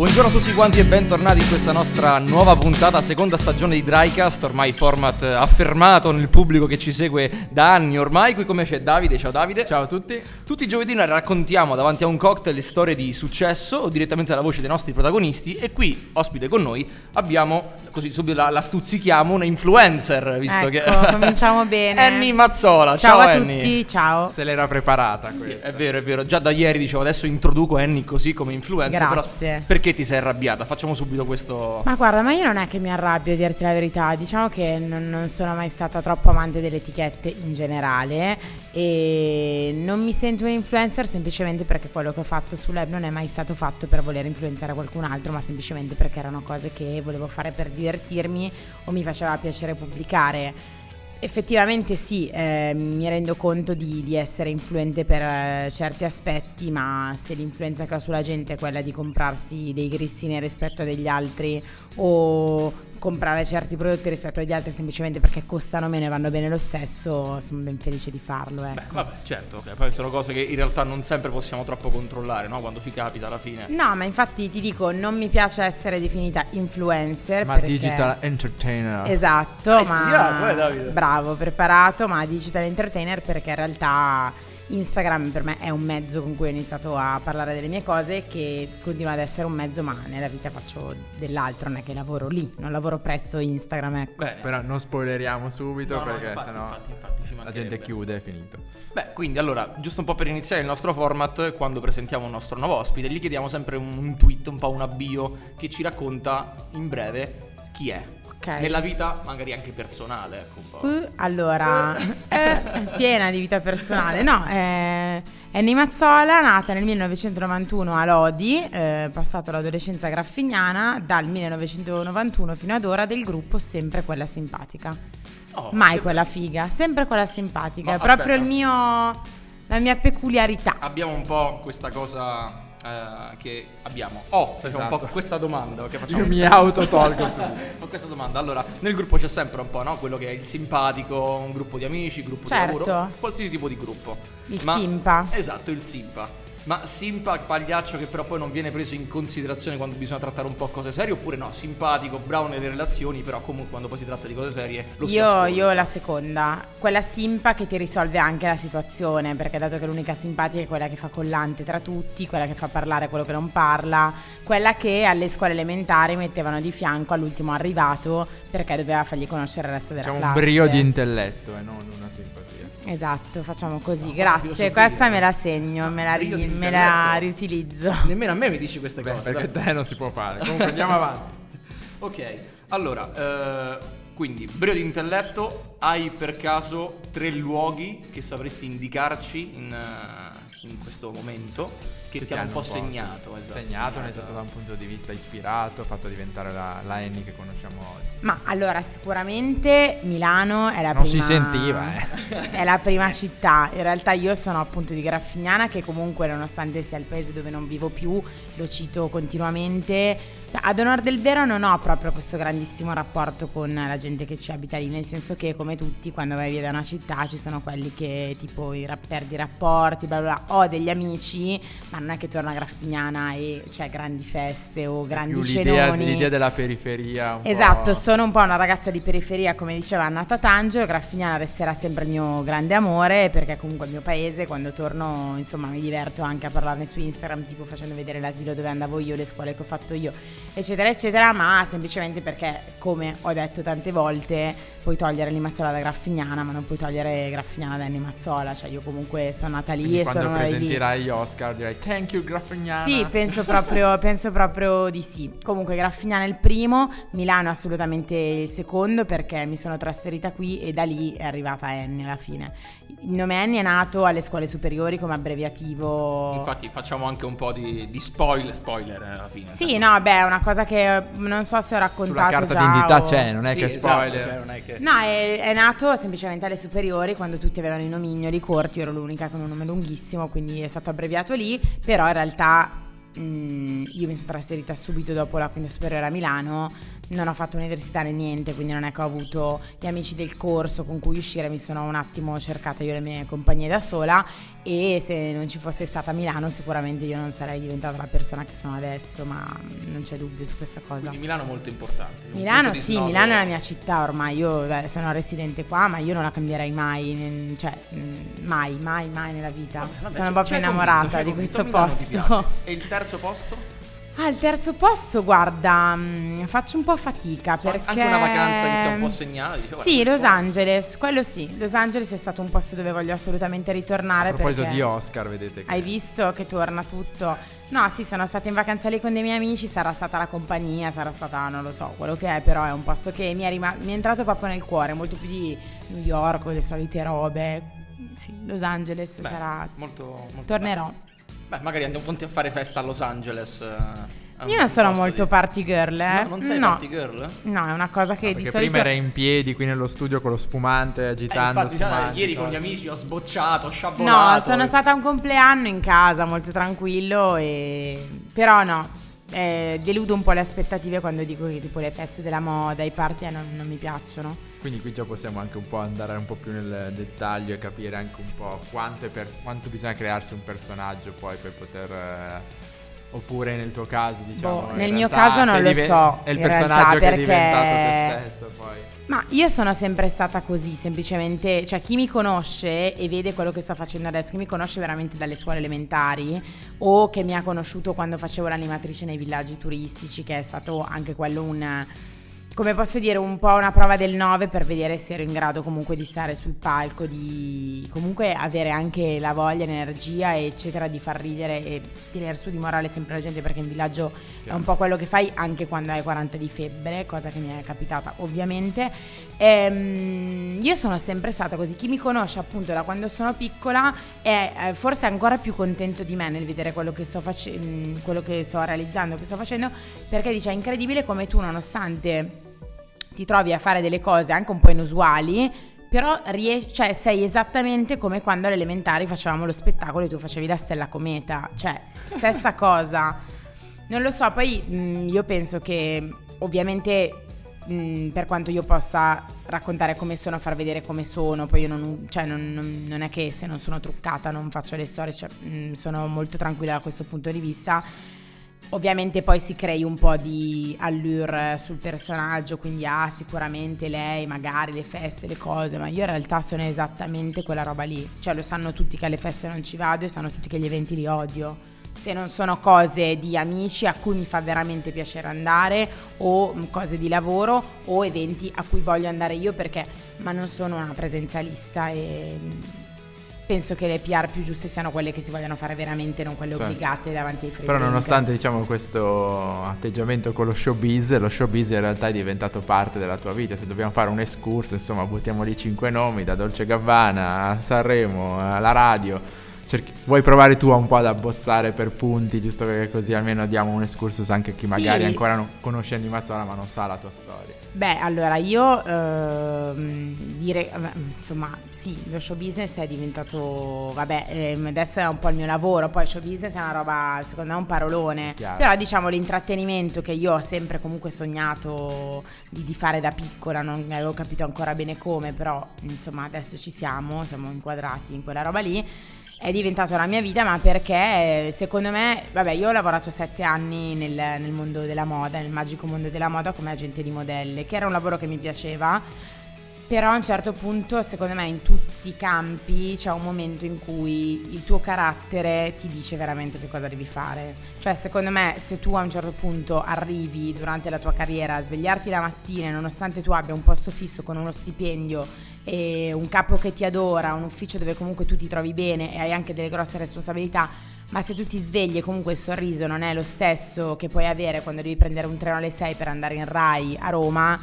Buongiorno a tutti quanti e bentornati in questa nostra nuova puntata, seconda stagione di Drycast, ormai format affermato nel pubblico che ci segue da anni ormai. Qui come c'è Davide, ciao Davide. Ciao a tutti. Tutti i giovedì noi raccontiamo davanti a un cocktail le storie di successo o direttamente dalla voce dei nostri protagonisti e qui, ospite con noi, abbiamo, così subito la, la stuzzichiamo, una influencer, visto ecco, che... cominciamo bene. Annie Mazzola, ciao, ciao, a Annie. tutti, ciao. Se l'era preparata Sì, questa. è vero, è vero. Già da ieri dicevo, adesso introduco Annie così come influencer. Grazie. Però perché ti sei arrabbiata? Facciamo subito questo. Ma guarda, ma io non è che mi arrabbio a dirti la verità, diciamo che non, non sono mai stata troppo amante delle etichette in generale e non mi sento un influencer semplicemente perché quello che ho fatto sull'app non è mai stato fatto per voler influenzare qualcun altro, ma semplicemente perché erano cose che volevo fare per divertirmi o mi faceva piacere pubblicare. Effettivamente sì, eh, mi rendo conto di, di essere influente per eh, certi aspetti, ma se l'influenza che ho sulla gente è quella di comprarsi dei grissini rispetto a degli altri o comprare certi prodotti rispetto agli altri semplicemente perché costano meno e vanno bene lo stesso, sono ben felice di farlo. Ecco. Beh, vabbè, certo, ok. Poi sono cose che in realtà non sempre possiamo troppo controllare, no? Quando ci capita alla fine. No, ma infatti ti dico, non mi piace essere definita influencer. Ma perché... digital entertainer. Esatto, Hai ma studiato, eh, Davide? bravo, preparato, ma digital entertainer perché in realtà Instagram per me è un mezzo con cui ho iniziato a parlare delle mie cose che continua ad essere un mezzo, ma nella vita faccio dell'altro, non è che lavoro lì, non lavoro presso Instagram, ecco. Bene. Però non spoileriamo subito No, no, perché infatti, sennò infatti, infatti, ci la gente chiude, è finito. Beh, quindi allora, giusto un po' per iniziare il nostro format, quando presentiamo un nostro nuovo ospite, gli chiediamo sempre un, un tweet, un po' una bio che ci racconta in breve chi è. Ok. Nella vita, magari anche personale, ecco un po'. Uh, allora, eh, piena di vita personale. No, eh, Annie Mazzola, nata nel 1991 a Lodi, eh, passato l'adolescenza graffignana, dal 1991 fino ad ora del gruppo Sempre Quella Simpatica. Oh, Mai che quella figa, sempre quella simpatica. Ma È proprio mio, la mia peculiarità. Abbiamo un po' questa cosa eh, che abbiamo. Oh, facciamo un Esatto. po' questa domanda. Che facciamo Io mi autotolgo su. Con questa domanda, allora, nel gruppo c'è sempre un po', no? Quello che è il simpatico, un gruppo di amici, gruppo Certo. di lavoro, qualsiasi tipo di gruppo. Il simpa. Esatto, il simpa. Ma simpa, pagliaccio che però poi non viene preso in considerazione quando bisogna trattare un po' cose serie, oppure no, simpatico, bravo nelle relazioni, però comunque quando poi si tratta di cose serie lo si Io, ascolta. io la seconda, quella simpa che ti risolve anche la situazione, perché dato che l'unica simpatica è quella che fa collante tra tutti, quella che fa parlare quello che non parla, quella che alle scuole elementari mettevano di fianco all'ultimo arrivato perché doveva fargli conoscere il resto della C'è un classe. brio di intelletto e non una simpatia. Esatto, facciamo così, No, grazie, questa me la segno, me la, ri- me la riutilizzo. Nemmeno a me mi dici queste Beh, cose. perché dai. te non si può fare. Comunque andiamo avanti. Ok, allora, eh, quindi, brio di intelletto, hai per caso tre luoghi che sapresti indicarci in, eh, in questo momento che, ti hanno un po' segnato? esatto. Segnato nel senso da un punto di vista ispirato, fatto diventare la, la Annie che conosciamo oggi. Ma allora sicuramente Milano è la Non prima si sentiva, eh. È la prima città. In realtà io sono appunto di Graffignana che comunque nonostante sia il paese dove non vivo più, lo cito continuamente. Ad onor del vero non ho proprio questo grandissimo rapporto con la gente che ci abita lì, nel senso che come tutti quando vai via da una città ci sono quelli che tipo perdi i rapporti, bla bla bla. Ho degli amici, ma non è che torno a Graffignana e c'è grandi feste o grandi Più l'idea, cenoni. l'idea della periferia. Esatto, sono un po' una ragazza di periferia, come diceva Anna Tatangelo, Graffignana resterà sempre il mio grande amore, perché comunque è il mio paese, quando torno, insomma, mi diverto anche a parlarne su Instagram, tipo facendo vedere l'asilo dove andavo io, le scuole che ho fatto io, eccetera, eccetera, ma semplicemente perché, come ho detto tante volte, puoi togliere Mazzola da Graffignana, ma non puoi togliere Graffignana da Mazzola, cioè io comunque sono nata lì Quindi e quando sono lì. presenterai gli Oscar dirai thank you Graffignana. Sì, penso proprio, penso proprio di sì. Comunque Graffignana è il primo, Milano è assolutamente il secondo perché mi sono trasferita qui e da lì è arrivata Annie alla fine. Il nome Annie è nato alle scuole superiori come abbreviativo. Infatti facciamo anche un po' di, di spoiler, spoiler eh, alla fine. Sì, no, beh, una cosa che non so se ho raccontato Sulla carta già d'identità o- c'è, non è Sì, che esatto, spoiler. cioè, non è che... No, è, è nato semplicemente alle superiori quando tutti avevano i nomignoli corti, io ero l'unica con un nome lunghissimo, quindi è stato abbreviato lì, però in realtà mm, io mi sono trasferita subito dopo la quinta superiore a Milano non ho fatto università né niente, quindi non è che ho avuto gli amici del corso con cui uscire, mi sono un attimo cercata io le mie compagnie da sola e se non ci fosse stata Milano sicuramente io non sarei diventata la persona che sono adesso, ma non c'è dubbio su questa cosa. Quindi Milano è molto importante. Milano sì, snodo- Milano è la mia città ormai, io beh, sono residente qua, ma io non la cambierei mai, cioè mm, mai, mai, mai nella vita. Vabbè, sono proprio innamorata convinto, di questo posto. E il terzo posto? Ah, il terzo posto, guarda, mm, faccio un po' fatica perché... Anche una vacanza che ti ha un po' segnato? dici, guarda, Sì, Los Angeles, quello sì. Los Angeles è stato un posto dove voglio assolutamente ritornare. A proposito di Oscar, vedete che Hai visto che torna tutto? No, sì, sono stata in vacanza lì con dei miei amici, sarà stata la compagnia, sarà stata, non lo so, quello che è, però è un posto che mi è, rima- mi è entrato proprio nel cuore, molto più di New York, le solite robe. Sì, Los Angeles Beh, sarà... molto, molto Tornerò. bello. Beh, magari andiamo tutti a fare festa a Los Angeles. eh, Io non sono molto di- party girl, eh. No, non sei no. party girl? No, è una cosa che No, di perché solito... prima era in piedi qui nello studio con lo spumante Eh, agitando infatti, cioè, spumanti, ieri con gli amici ho sbocciato, ho No, sciabolato. sono stata a un compleanno in casa, molto tranquillo, e... però no, eh, deludo un po' le aspettative quando dico che tipo le feste della moda, i party eh, non, non mi piacciono. Quindi qui già possiamo anche un po' andare un po' più nel dettaglio e capire anche un po' quanto, per- quanto bisogna crearsi un personaggio poi per poter... Oppure nel tuo caso, diciamo... Boh, nel mio caso non lo diven- so, È il personaggio realtà, che è perché- diventato te stesso poi. Ma io sono sempre stata così, semplicemente, cioè chi mi conosce e vede quello che sto facendo adesso, chi mi conosce veramente dalle scuole elementari o che mi ha conosciuto quando facevo l'animatrice nei villaggi turistici, che è stato anche quello un, come posso dire, un po' una prova del 9 per vedere se ero in grado comunque di stare sul palco, di comunque avere anche la voglia, l'energia, eccetera, di far ridere e tenere su di morale sempre la gente, perché in villaggio è un po' quello che fai anche quando hai 40 di febbre, cosa che mi è capitata ovviamente. Ehm, io sono sempre stata così, chi mi conosce appunto da quando sono piccola è eh, forse ancora più contento di me nel vedere quello che sto facendo, quello che sto realizzando, che sto facendo, perché dice è incredibile come tu nonostante ti trovi a fare delle cose anche un po' inusuali, però ries- cioè, sei esattamente come quando alle elementari facevamo lo spettacolo e tu facevi la stella cometa, cioè stessa cosa. Non lo so, poi mh, io penso che ovviamente mh, per quanto io possa raccontare come sono, far vedere come sono, poi io non, cioè, non- non- non è che se non sono truccata non faccio le storie, cioè, mh, sono molto tranquilla da questo punto di vista. Ovviamente poi si crei un po' di allure sul personaggio, quindi ah sicuramente lei, magari le feste, le cose, ma io in realtà sono esattamente quella roba lì. Cioè lo sanno tutti che alle feste non ci vado e sanno tutti che gli eventi li odio. Se non sono cose di amici a cui mi fa veramente piacere andare o mm, cose di lavoro o eventi a cui voglio andare io perché ma non sono una presenza lista e mm, penso che le PR più giuste siano quelle che si vogliono fare veramente, non quelle Certo. obbligate davanti ai free Però drink. nonostante diciamo questo atteggiamento con lo showbiz, lo showbiz in realtà è diventato parte della tua vita. Se dobbiamo fare un escurso, insomma, buttiamo lì cinque nomi, da Dolce Gabbana a Sanremo, alla radio. Cerchi- vuoi provare tu un po' ad abbozzare per punti, giusto perché così almeno diamo un excursus anche a chi Sì. magari ancora non conosce Animazzola ma non sa la tua storia. Beh, allora io ehm, dire, insomma, sì, lo show business è diventato, vabbè, ehm, adesso è un po' il mio lavoro, poi show business è una roba, secondo me, un parolone. Chiaro. Però diciamo l'intrattenimento che io ho sempre comunque sognato di, di fare da piccola, non avevo capito ancora bene come, però insomma adesso ci siamo, siamo inquadrati in quella roba lì. È diventato la mia vita, ma perché secondo me, vabbè, io ho lavorato sette anni nel, nel mondo della moda, nel magico mondo della moda come agente di modelle, che era un lavoro che mi piaceva, però a un certo punto, secondo me, in tutti i campi c'è un momento in cui il tuo carattere ti dice veramente che cosa devi fare. Cioè, secondo me, se tu a un certo punto arrivi durante la tua carriera a svegliarti la mattina e nonostante tu abbia un posto fisso con uno stipendio e un capo che ti adora, un ufficio dove comunque tu ti trovi bene e hai anche delle grosse responsabilità, ma se tu ti svegli e comunque il sorriso non è lo stesso che puoi avere quando devi prendere un treno alle 6 per andare in Rai a Roma,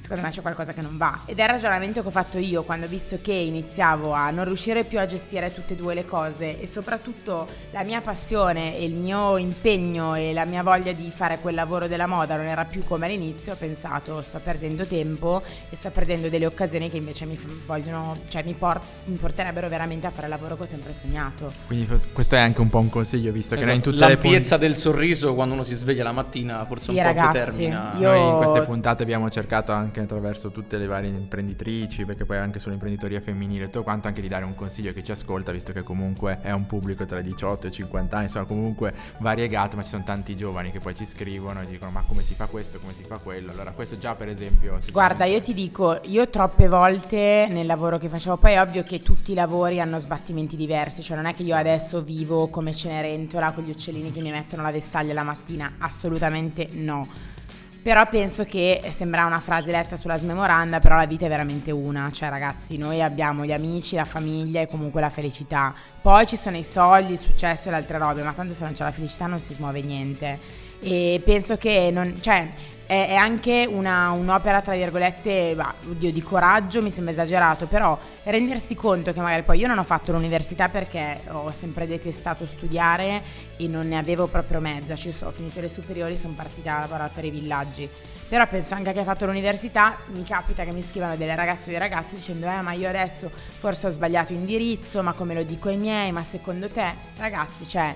secondo me c'è qualcosa che non va. Ed è il ragionamento che ho fatto io quando ho visto che iniziavo a non riuscire più a gestire tutte e due le cose e soprattutto la mia passione e il mio impegno e la mia voglia di fare quel lavoro della moda non era più come all'inizio, ho pensato sto perdendo tempo e sto perdendo delle occasioni che invece mi, vogliono, cioè mi, port- mi porterebbero veramente a fare il lavoro che ho sempre sognato. Quindi questo è anche un po' un consiglio visto esatto. che in tutte L'ampiezza le del sorriso quando uno si sveglia la mattina forse sì, un po' ragazzi, determina. Io... Noi in queste puntate abbiamo cercato anche anche attraverso tutte le varie imprenditrici, perché poi anche sull'imprenditoria femminile e tutto quanto, anche di dare un consiglio a chi ci ascolta, visto che comunque è un pubblico tra i 18 e i 50 anni, insomma comunque variegato, ma ci sono tanti giovani che poi ci scrivono e ci dicono ma come si fa questo, come si fa quello. Allora questo già per esempio... Guarda, io ti dico, io troppe volte nel lavoro che facevo, poi è ovvio che tutti i lavori hanno sbattimenti diversi, cioè non è che io adesso vivo come Cenerentola con gli uccellini che mi mettono la vestaglia la mattina, assolutamente no però penso che sembra una frase letta sulla smemoranda, però la vita è veramente una, cioè ragazzi, noi abbiamo gli amici, la famiglia e comunque la felicità. Poi ci sono i soldi, il successo e le altre robe, ma tanto se non c'è la felicità non si smuove niente. E penso che non, cioè, è, è anche una, un'opera, tra virgolette, bah, oddio, di coraggio, mi sembra esagerato, però rendersi conto che magari poi io non ho fatto l'università perché ho sempre detestato studiare e non ne avevo proprio mezza, ci ho finito le superiori, sono partita a lavorare per i villaggi. Però penso anche a chi ha fatto l'università, mi capita che mi scrivano delle ragazze e dei ragazzi dicendo eh ma io adesso forse ho sbagliato indirizzo, ma come lo dico ai miei, ma secondo te? Ragazzi, cioè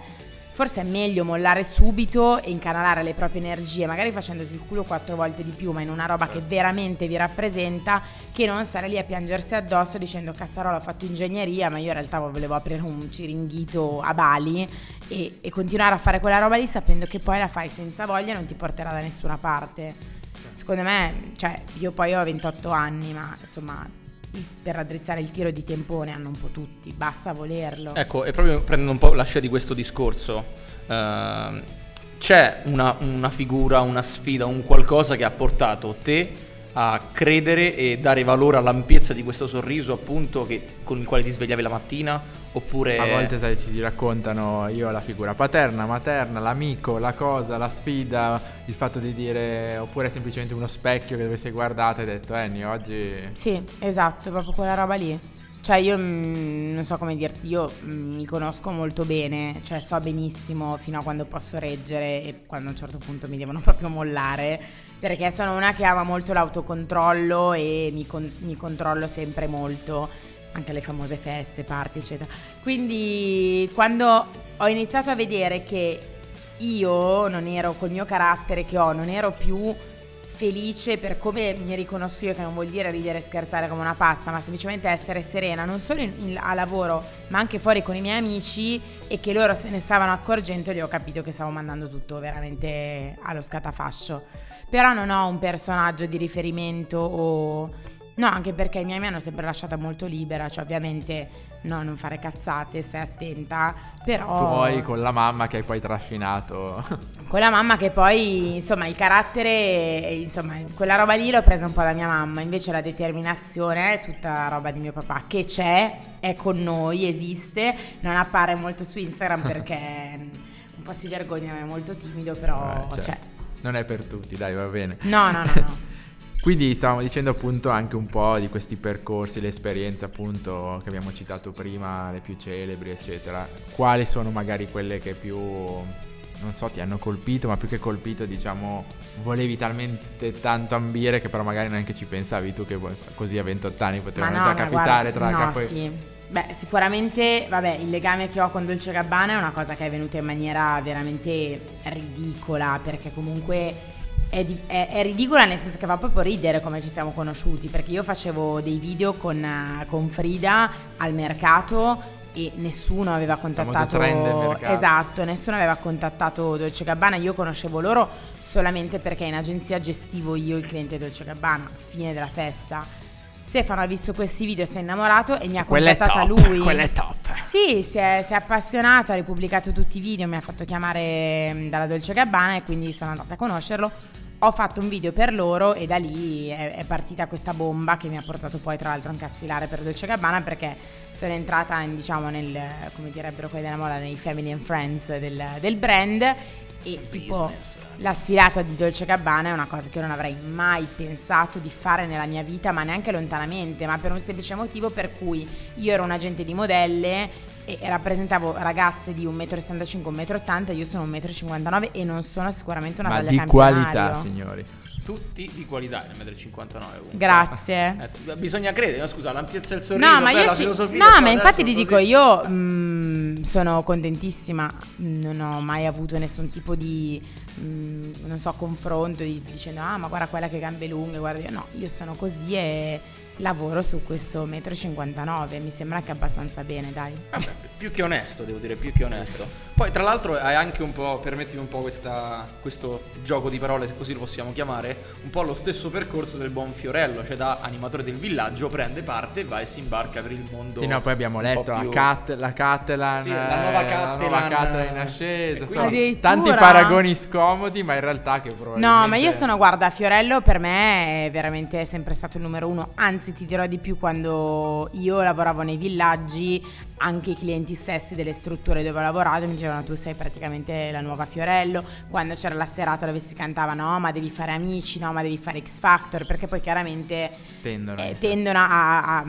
forse è meglio mollare subito e incanalare le proprie energie, magari facendosi il culo quattro volte di più, ma in una roba che veramente vi rappresenta, che non stare lì a piangersi addosso dicendo cazzarola ho fatto ingegneria, ma io in realtà volevo aprire un ciringhito a Bali e, e continuare a fare quella roba lì sapendo che poi la fai senza voglia e non ti porterà da nessuna parte. Secondo me, cioè, io poi ho 28 anni, ma insomma, per raddrizzare il tiro di tempone hanno un po' tutti, basta volerlo. Ecco, e proprio prendendo un po' la scia di questo discorso, uh, c'è una, una, figura, una sfida, un qualcosa che ha portato te a credere e dare valore all'ampiezza di questo sorriso appunto che, con il quale ti svegliavi la mattina oppure a volte sai ci raccontano io la figura paterna, materna, l'amico, la cosa, la sfida, il fatto di dire oppure semplicemente uno specchio che dove sei guardato e hai detto Annie oggi sì esatto proprio quella roba lì. Cioè io mh, mm, non so come dirti, io mh, mm, mi conosco molto bene, cioè so benissimo fino a quando posso reggere e quando a un certo punto mi devono proprio mollare, perché sono una che ama molto l'autocontrollo e mi, con- mi controllo sempre molto, anche alle famose feste, party, eccetera. Quindi quando ho iniziato a vedere che io non ero col mio carattere che ho, non ero più felice per come mi riconosco io, che non vuol dire ridere e scherzare come una pazza, ma semplicemente essere serena, non solo in, in, a lavoro, ma anche fuori con i miei amici e che loro se ne stavano accorgendo e ho capito che stavo mandando tutto veramente allo scatafascio. Però non ho un personaggio di riferimento o No, anche perché i miei mi hanno sempre lasciata molto libera, cioè ovviamente no, non fare cazzate, stai attenta, però... Poi con la mamma che hai poi trascinato. Con la mamma che poi, insomma, il carattere, insomma, quella roba lì l'ho presa un po' da mia mamma, invece la determinazione è tutta roba di mio papà, che c'è, è con noi, esiste, non appare molto su Instagram perché un po' si vergogna, è molto timido, però eh, certo. c'è. Non è per tutti, dai, va bene. No, no, no, no. Quindi stavamo dicendo appunto anche un po' di questi percorsi, le esperienze appunto che abbiamo citato prima, le più celebri eccetera. Quali sono magari quelle che più, non so, ti hanno colpito, ma più che colpito diciamo volevi talmente tanto ambire che però magari neanche ci pensavi tu che così a 28 anni potevano no, già capitare guarda, tra no, capo. Sì. Beh, sicuramente, vabbè, il legame che ho con Dolce Gabbana è una cosa che è venuta in maniera veramente ridicola, perché comunque è, è, è, ridicola nel senso che fa proprio ridere come ci siamo conosciuti perché io facevo dei video con, con Frida al mercato e nessuno aveva contattato esatto, nessuno aveva contattato Dolce Gabbana, io conoscevo loro solamente perché in agenzia gestivo io il cliente Dolce Gabbana, fine della festa. Stefano ha visto questi video, si è innamorato e mi ha contattata lui. Quella è top. Sì, si è, si è, appassionato, ha ripubblicato tutti i video, mi ha fatto chiamare mm, dalla Dolce Gabbana e quindi sono andata a conoscerlo ho fatto un video per loro e da lì è, è, partita questa bomba che mi ha portato poi tra l'altro anche a sfilare per Dolce Gabbana perché sono entrata in, diciamo nel, come direbbero quelli della moda, nei family and friends del, del brand E tipo la sfilata di Dolce Gabbana è una cosa che io non avrei mai pensato di fare nella mia vita, ma neanche lontanamente, ma per un semplice motivo per cui io ero un agente di modelle e rappresentavo ragazze di 1,75 m, 1,80 m, io sono 1,59 m e non sono sicuramente una Ma taglia di campionario. qualità, signori. Tutti di qualità nel 1,59 m. Grazie. Eh, bisogna credere, no, scusa, l'ampiezza del sorriso. No, ma beh, io ci- filosofia no, ma infatti ti dico, io mm, sono contentissima, non ho mai avuto nessun tipo di, mm, non so, confronto di- dicendo, ah, ma guarda quella che gambe lunghe, guarda io, no, io sono così e lavoro su questo 1,59 m, mi sembra che abbastanza bene, dai. Vabbè, più che onesto, devo dire, più che onesto. Poi, tra l'altro, hai anche un po', permettimi un po' questa, questo gioco di parole, se così lo possiamo chiamare, un po' lo stesso percorso del buon Fiorello, cioè da animatore del villaggio prende parte e va e si imbarca per il mondo. Sì, no, poi abbiamo letto più- Cat- la Catalan, Sì, la nuova eh, Catalan, la nuova Catalan in ascesa, e insomma, quindi- tanti Addirittura? paragoni scomodi, ma in realtà che probabilmente No, ma io sono, guarda, Fiorello per me è veramente sempre stato il numero uno, anzi ti dirò di più quando io lavoravo nei villaggi, anche i clienti stessi delle strutture dove ho lavorato mi dicevano tu sei praticamente la nuova Fiorello, quando c'era la serata dove si cantava no ma devi fare amici, no ma devi fare X Factor, perché poi chiaramente tendono a eh, tendono a, a-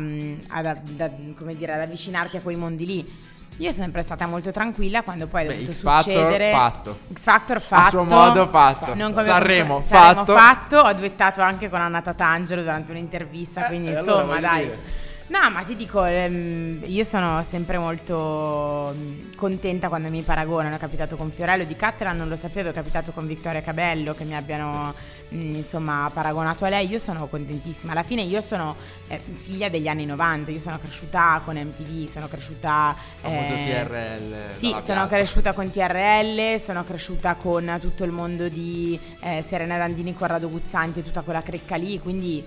ad, ad- come dire, ad avvicinarti a quei mondi lì. Io sono sempre stata molto tranquilla quando poi è Beh, dovuto X Factor succedere. fatto. X Factor fatto. A suo modo fatto. Non come Sanremo, Sanremo fatto. fatto. Ho duettato anche con Anna Tatangelo durante un'intervista, Eh, quindi e allora insomma voglio dai. dire. No, ma ti dico, ehm, io sono sempre molto mm, contenta quando mi paragonano. È capitato con Fiorello di Cattelan, non lo sapevo, è capitato con Vittoria Cabello che mi abbiano mm, insomma paragonato a lei. Io sono contentissima. Alla fine io sono eh, figlia degli anni 90, io sono cresciuta con MTV, sono cresciuta... famoso eh, TRL. sì, sono piazza. cresciuta con TRL, sono cresciuta con tutto il mondo di eh, Serena Dandini, Corrado Guzzanti e tutta quella crecca lì, quindi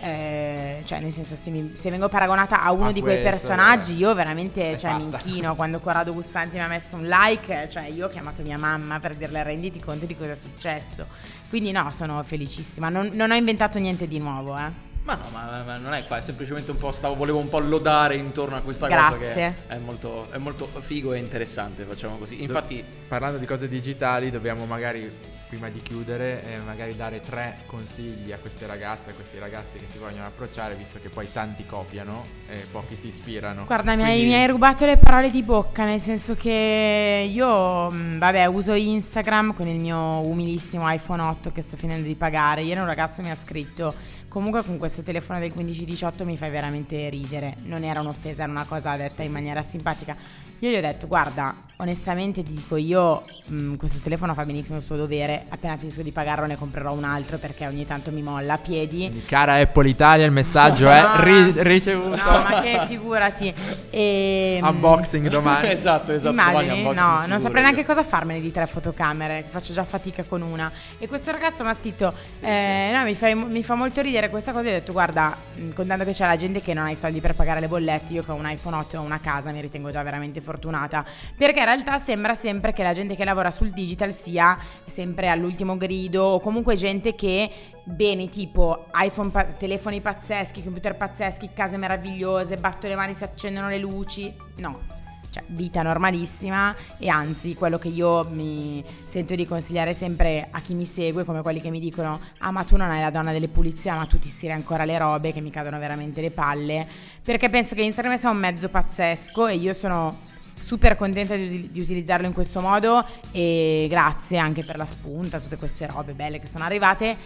eh, cioè nel senso se, mi- se vengo paragonata a uno A di quei questo, personaggi eh, io veramente cioè, mi inchino quando Corrado Guzzanti mi ha messo un like, cioè io ho chiamato mia mamma per dirle renditi conto di cosa è successo, quindi no, sono felicissima, non, non ho inventato niente di nuovo, eh. Ma no, ma, ma non è qua, è semplicemente un po'. Stavo, volevo un po' lodare intorno a questa Grazie. cosa che è molto, è molto figo e interessante. Facciamo così. Infatti, Parlando di cose digitali, dobbiamo magari, prima di chiudere, eh, magari dare tre consigli a queste ragazze, a questi ragazzi che si vogliono approcciare, visto che poi tanti copiano e pochi si ispirano. Guarda, mi hai, Quindi- mi hai rubato le parole di bocca, nel senso che io, mh, vabbè, uso Instagram con il mio umilissimo iPhone 8 che sto finendo di pagare. Ieri un ragazzo mi ha scritto, comunque con questo telefono del 1518 mi fai veramente ridere. Non era un'offesa, era una cosa detta in maniera simpatica. Io gli ho detto, guarda, onestamente ti dico io, mh, questo telefono fa benissimo il suo dovere, appena finisco di pagarlo ne comprerò un altro perché ogni tanto mi molla a piedi. Quindi, cara Apple Italia, il messaggio No, è ri- ricevuto. No, ma che figurati. E, mh, Unboxing domani. esatto, esatto. domani Immagini? unboxing No, sicuro, non saprei neanche io. cosa farmene di tre fotocamere, faccio già fatica con una. E questo ragazzo mi ha scritto, eh, no, mi, fai- mi fa molto ridere questa cosa, io ho detto, guarda, mh, contando che c'è la gente che non ha i soldi per pagare le bollette, io che ho un iPhone 8 e ho una casa, mi ritengo già veramente fortunata, perché in realtà sembra sempre che la gente che lavora sul digital sia sempre all'ultimo grido o comunque gente che beni tipo iPhone, pa- telefoni pazzeschi, computer pazzeschi, case meravigliose, batto le mani, si accendono le luci, no cioè vita normalissima e anzi quello che io mi sento di consigliare sempre a chi mi segue come quelli che mi dicono ah ma tu non hai la donna delle pulizie ma tu ti stiri ancora le robe che mi cadono veramente le palle. Perché penso che Instagram sia un mezzo pazzesco e io sono super contenta di, di utilizzarlo in questo modo e grazie anche per la spunta tutte queste robe belle che sono arrivate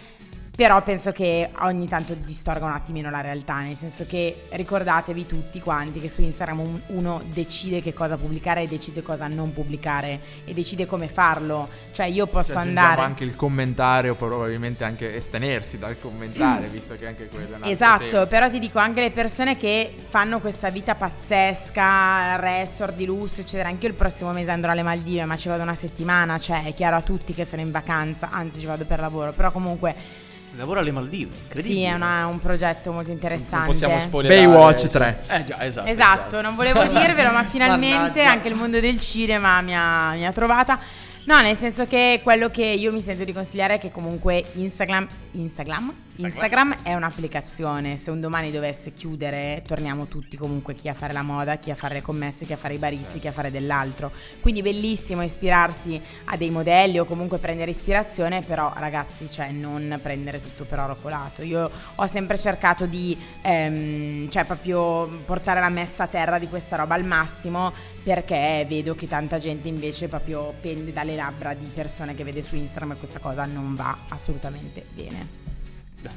però penso che ogni tanto distorga un attimino la realtà, nel senso che ricordatevi tutti quanti che su Instagram un- uno decide che cosa pubblicare e decide cosa non pubblicare e decide come farlo. Cioè io posso Ci aggiungiamo andare... anche il commentario, probabilmente anche estenersi dal commentare, visto che anche quello è un altro Esatto, tema. però ti dico anche le persone che fanno questa vita pazzesca, resort di lusso, eccetera. Anche io il prossimo mese andrò alle Maldive, ma ci vado una settimana, cioè è chiaro a tutti che sono in vacanza, anzi ci vado per lavoro, però comunque Lavora alle Maldive. Incredibile. sì, è una- un progetto molto Non interessante. possiamo spoilerare. Baywatch 3. Eh già, esatto. Esatto, non volevo dirvelo, ma finalmente Mannaggia. anche il mondo del cinema mi ha, mi ha trovata. No, nel senso che quello che io mi sento di consigliare è che comunque Instagram, Instagram Instagram è un'applicazione, se un domani dovesse chiudere torniamo tutti comunque chi a fare la moda, chi a fare le commesse, chi a fare i baristi, chi a fare dell'altro. Quindi bellissimo ispirarsi a dei modelli o comunque prendere ispirazione, però ragazzi cioè non prendere tutto per oro colato. Io ho sempre cercato di ehm, cioè proprio portare la messa a terra di questa roba al massimo perché vedo che tanta gente invece proprio pende dalle labbra di persone che vede su Instagram e questa cosa non va assolutamente bene.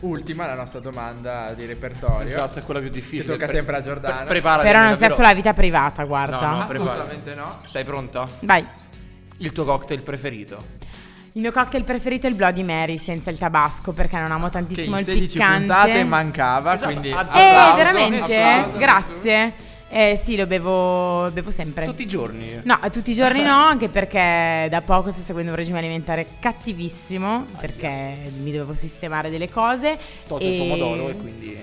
Ultima la nostra domanda di repertorio. Esatto, è quella più Che difficile. tocca Pre- sempre a Giordana. pre- Spero non sia però- sulla vita privata, guarda. No, no, Assolutamente no. Sei pronta? Vai. Il tuo cocktail preferito? Il mio cocktail preferito è il Bloody Mary senza il tabasco perché non amo Che tantissimo in il 16 piccante. puntate mancava, Esatto, quindi Eh, Applauso, veramente? applauso, Grazie. Eh sì, lo bevo, bevo sempre. Tutti i giorni? No, tutti i giorni no, anche perché da poco sto seguendo un regime alimentare cattivissimo perché mi dovevo sistemare delle cose. Tolto e- il pomodoro e quindi...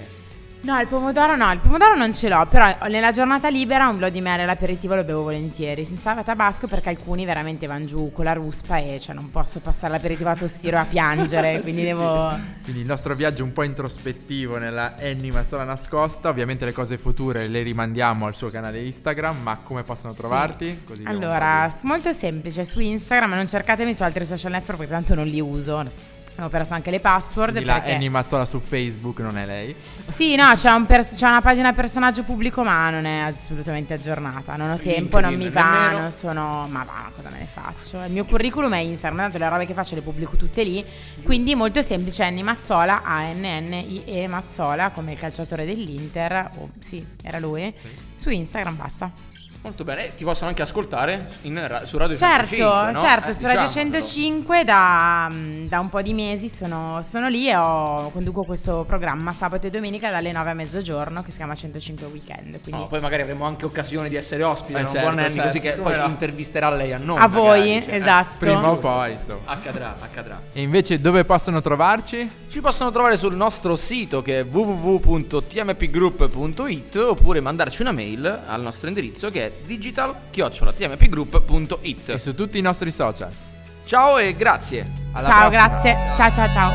No, il pomodoro no, il pomodoro non ce l'ho, però nella giornata libera un Bloody Mary all'aperitivo lo bevo volentieri, senza tabasco perché alcuni veramente vanno giù con la ruspa e cioè non posso passare l'aperitivo a tostiro a piangere, quindi Sì, devo... sì. Quindi il nostro viaggio un po' introspettivo nella Annie Mazzola nascosta. Ovviamente le cose future le rimandiamo al suo canale Instagram, ma come possono Sì. trovarti? Così Allora, molto semplice, su Instagram, non cercatemi su altri social network perché tanto non li uso. Ho perso anche le password Quindi la perché... Annie Mazzola su Facebook non è lei. Sì, no, c'è, un pers- c'è una pagina personaggio pubblico, ma non è assolutamente aggiornata. Non ho tempo, non mi va, non sono. Ma va, cosa me ne faccio? Il mio curriculum è Instagram, tanto le robe che faccio le pubblico tutte lì. Quindi molto semplice, Annie Mazzola, A-N-N-I-E Mazzola, come il calciatore dell'Inter. Oh, sì, era lui. Su Instagram basta. Molto bene, ti possono anche ascoltare in su Radio Certo, 105, no? certo, Eh, su Radio diciamolo. 105 da, mm, da un po' di mesi sono, sono lì e ho, conduco questo programma sabato e domenica dalle 9 a mezzogiorno che si chiama 105 Weekend. Quindi No, poi magari avremo anche occasione di essere ospiti Eh, da un certo, buon Annie, certo, così che come poi ci intervisterà lei a noi. a voi, magari, cioè, eh, esatto. Prima o poi, insomma. accadrà, accadrà. E invece dove possono trovarci? Ci possono trovare sul nostro sito che è www.tmpgroup.it oppure mandarci una mail al nostro indirizzo che è digital-tmpgroup.it e su tutti i nostri social. Ciao e grazie. Alla ciao, prossima. grazie. ciao ciao. ciao.